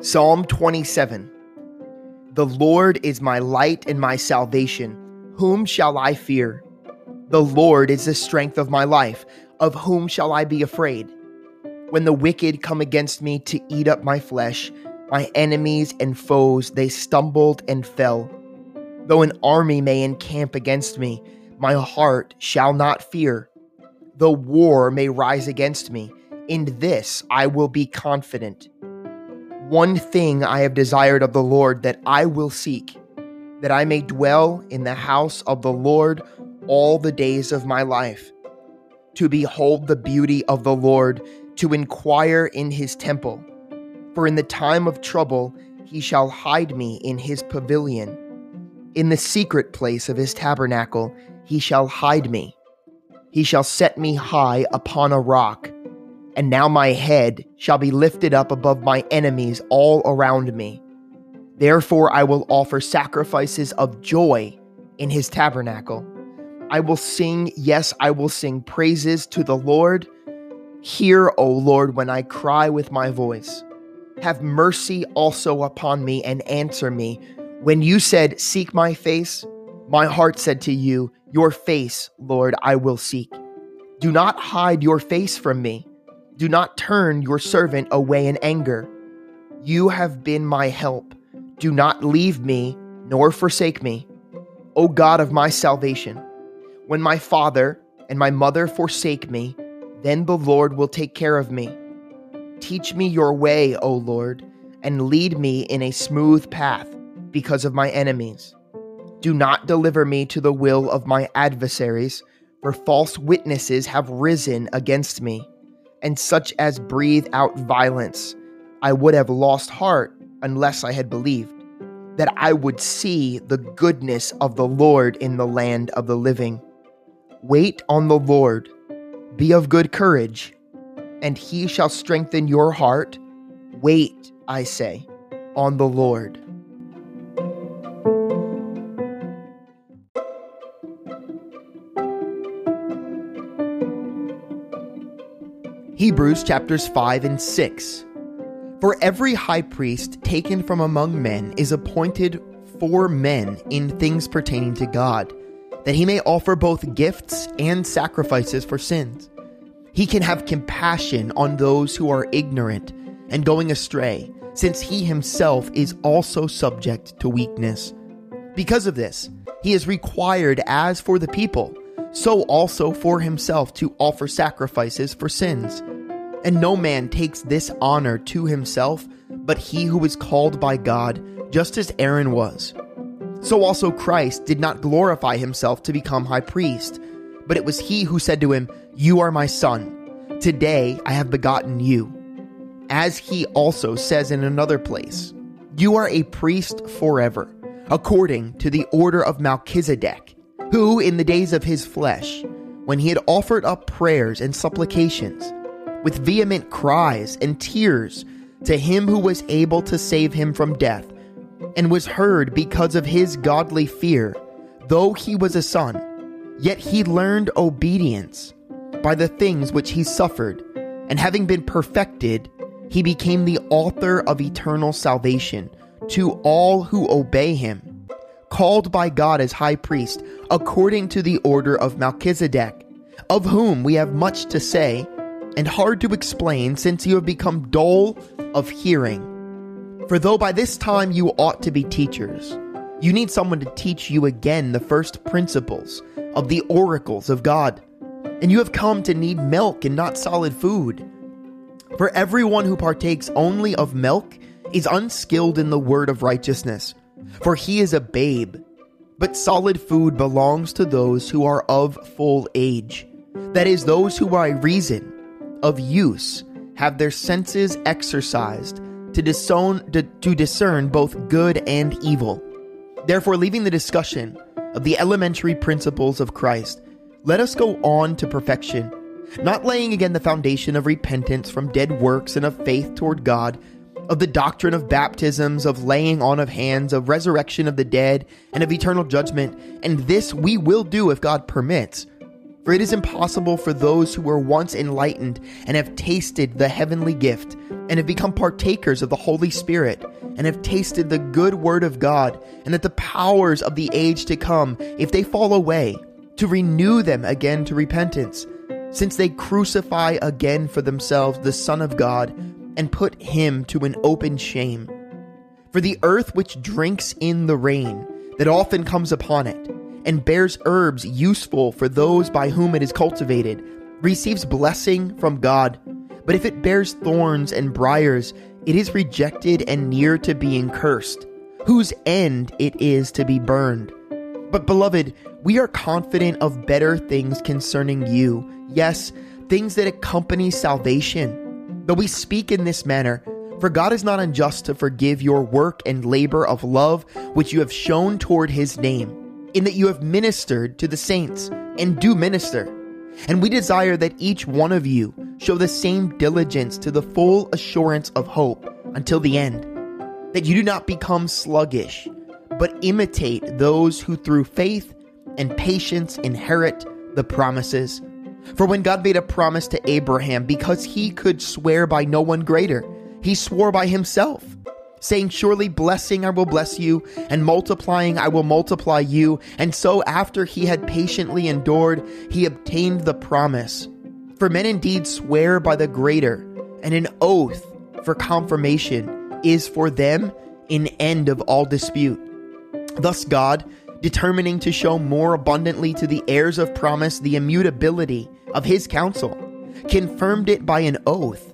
Psalm 27 The Lord is my light and my salvation. Whom shall I fear? The Lord is the strength of my life. Of whom shall I be afraid? When the wicked come against me to eat up my flesh, my enemies and foes, they stumbled and fell. Though an army may encamp against me, my heart shall not fear. Though war may rise against me, in this I will be confident. One thing I have desired of the Lord that I will seek, that I may dwell in the house of the Lord all the days of my life, to behold the beauty of the Lord, to inquire in his temple. For in the time of trouble he shall hide me in his pavilion. In the secret place of his tabernacle he shall hide me. He shall set me high upon a rock. And now my head shall be lifted up above my enemies all around me. Therefore I will offer sacrifices of joy in his tabernacle. I will sing, yes, I will sing praises to the Lord. Hear, O Lord, when I cry with my voice. Have mercy also upon me and answer me. When you said, Seek my face, my heart said to you, Your face, Lord, I will seek. Do not hide your face from me. Do not turn your servant away in anger. You have been my help. Do not leave me nor forsake me. O God of my salvation, when my father and my mother forsake me, then the Lord will take care of me. Teach me your way, O Lord, and lead me in a smooth path because of my enemies. Do not deliver me to the will of my adversaries, for false witnesses have risen against me and such as breathe out violence. I would have lost heart unless I had believed that I would see the goodness of the Lord in the land of the living. Wait on the Lord, be of good courage, and he shall strengthen your heart. Wait, I say, on the Lord. Hebrews chapters 5 and 6. For every high priest taken from among men is appointed for men in things pertaining to God, that he may offer both gifts and sacrifices for sins. He can have compassion on those who are ignorant and going astray, since he himself is also subject to weakness. Because of this, he is required, as for the people, so also for himself to offer sacrifices for sins. And no man takes this honor to himself, but he who is called by God, just as Aaron was. So also Christ did not glorify himself to become high priest, but it was he who said to him, You are my son. Today I have begotten you. As he also says in another place, You are a priest forever, according to the order of Melchizedek who, in the days of his flesh, when he had offered up prayers and supplications, with vehement cries and tears to him who was able to save him from death, and was heard because of his godly fear, though he was a son, yet he learned obedience by the things which he suffered, and having been perfected, he became the author of eternal salvation to all who obey him called by God as high priest, according to the order of Melchizedek, of whom we have much to say and hard to explain since you have become dull of hearing. For though by this time you ought to be teachers, you need someone to teach you again the first principles of the oracles of God. And you have come to need milk and not solid food. For everyone who partakes only of milk is unskilled in the word of righteousness for he is a babe. But solid food belongs to those who are of full age, that is, those who by reason of use have their senses exercised to discern, to, discern both good and evil. Therefore, leaving the discussion of the elementary principles of Christ, let us go on to perfection, not laying again the foundation of repentance from dead works and of faith toward God of the doctrine of baptisms, of laying on of hands, of resurrection of the dead, and of eternal judgment. And this we will do if God permits. For it is impossible for those who were once enlightened and have tasted the heavenly gift, and have become partakers of the Holy Spirit, and have tasted the good word of God, and that the powers of the age to come, if they fall away, to renew them again to repentance, since they crucify again for themselves the Son of God, and put him to an open shame. For the earth which drinks in the rain that often comes upon it, and bears herbs useful for those by whom it is cultivated, receives blessing from God. But if it bears thorns and briars, it is rejected and near to being cursed, whose end it is to be burned. But, beloved, we are confident of better things concerning you, yes, things that accompany salvation. Though we speak in this manner, for God is not unjust to forgive your work and labor of love which you have shown toward his name in that you have ministered to the saints and do minister. And we desire that each one of you show the same diligence to the full assurance of hope until the end, that you do not become sluggish, but imitate those who through faith and patience inherit the promises. For when God made a promise to Abraham, because he could swear by no one greater, he swore by himself saying, Surely blessing I will bless you, and multiplying I will multiply you. And so, after he had patiently endured, he obtained the promise. For men indeed swear by the greater, and an oath for confirmation is for them an end of all dispute. Thus, God, determining to show more abundantly to the heirs of promise the immutability of his counsel, confirmed it by an oath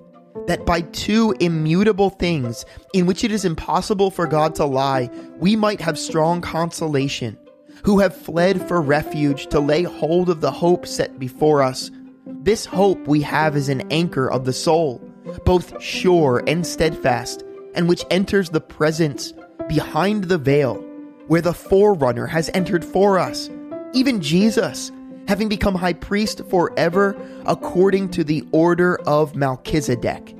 that by two immutable things in which it is impossible for God to lie, we might have strong consolation, who have fled for refuge to lay hold of the hope set before us. This hope we have is an anchor of the soul, both sure and steadfast, and which enters the presence behind the veil, where the forerunner has entered for us, even Jesus, having become high priest forever according to the order of Melchizedek.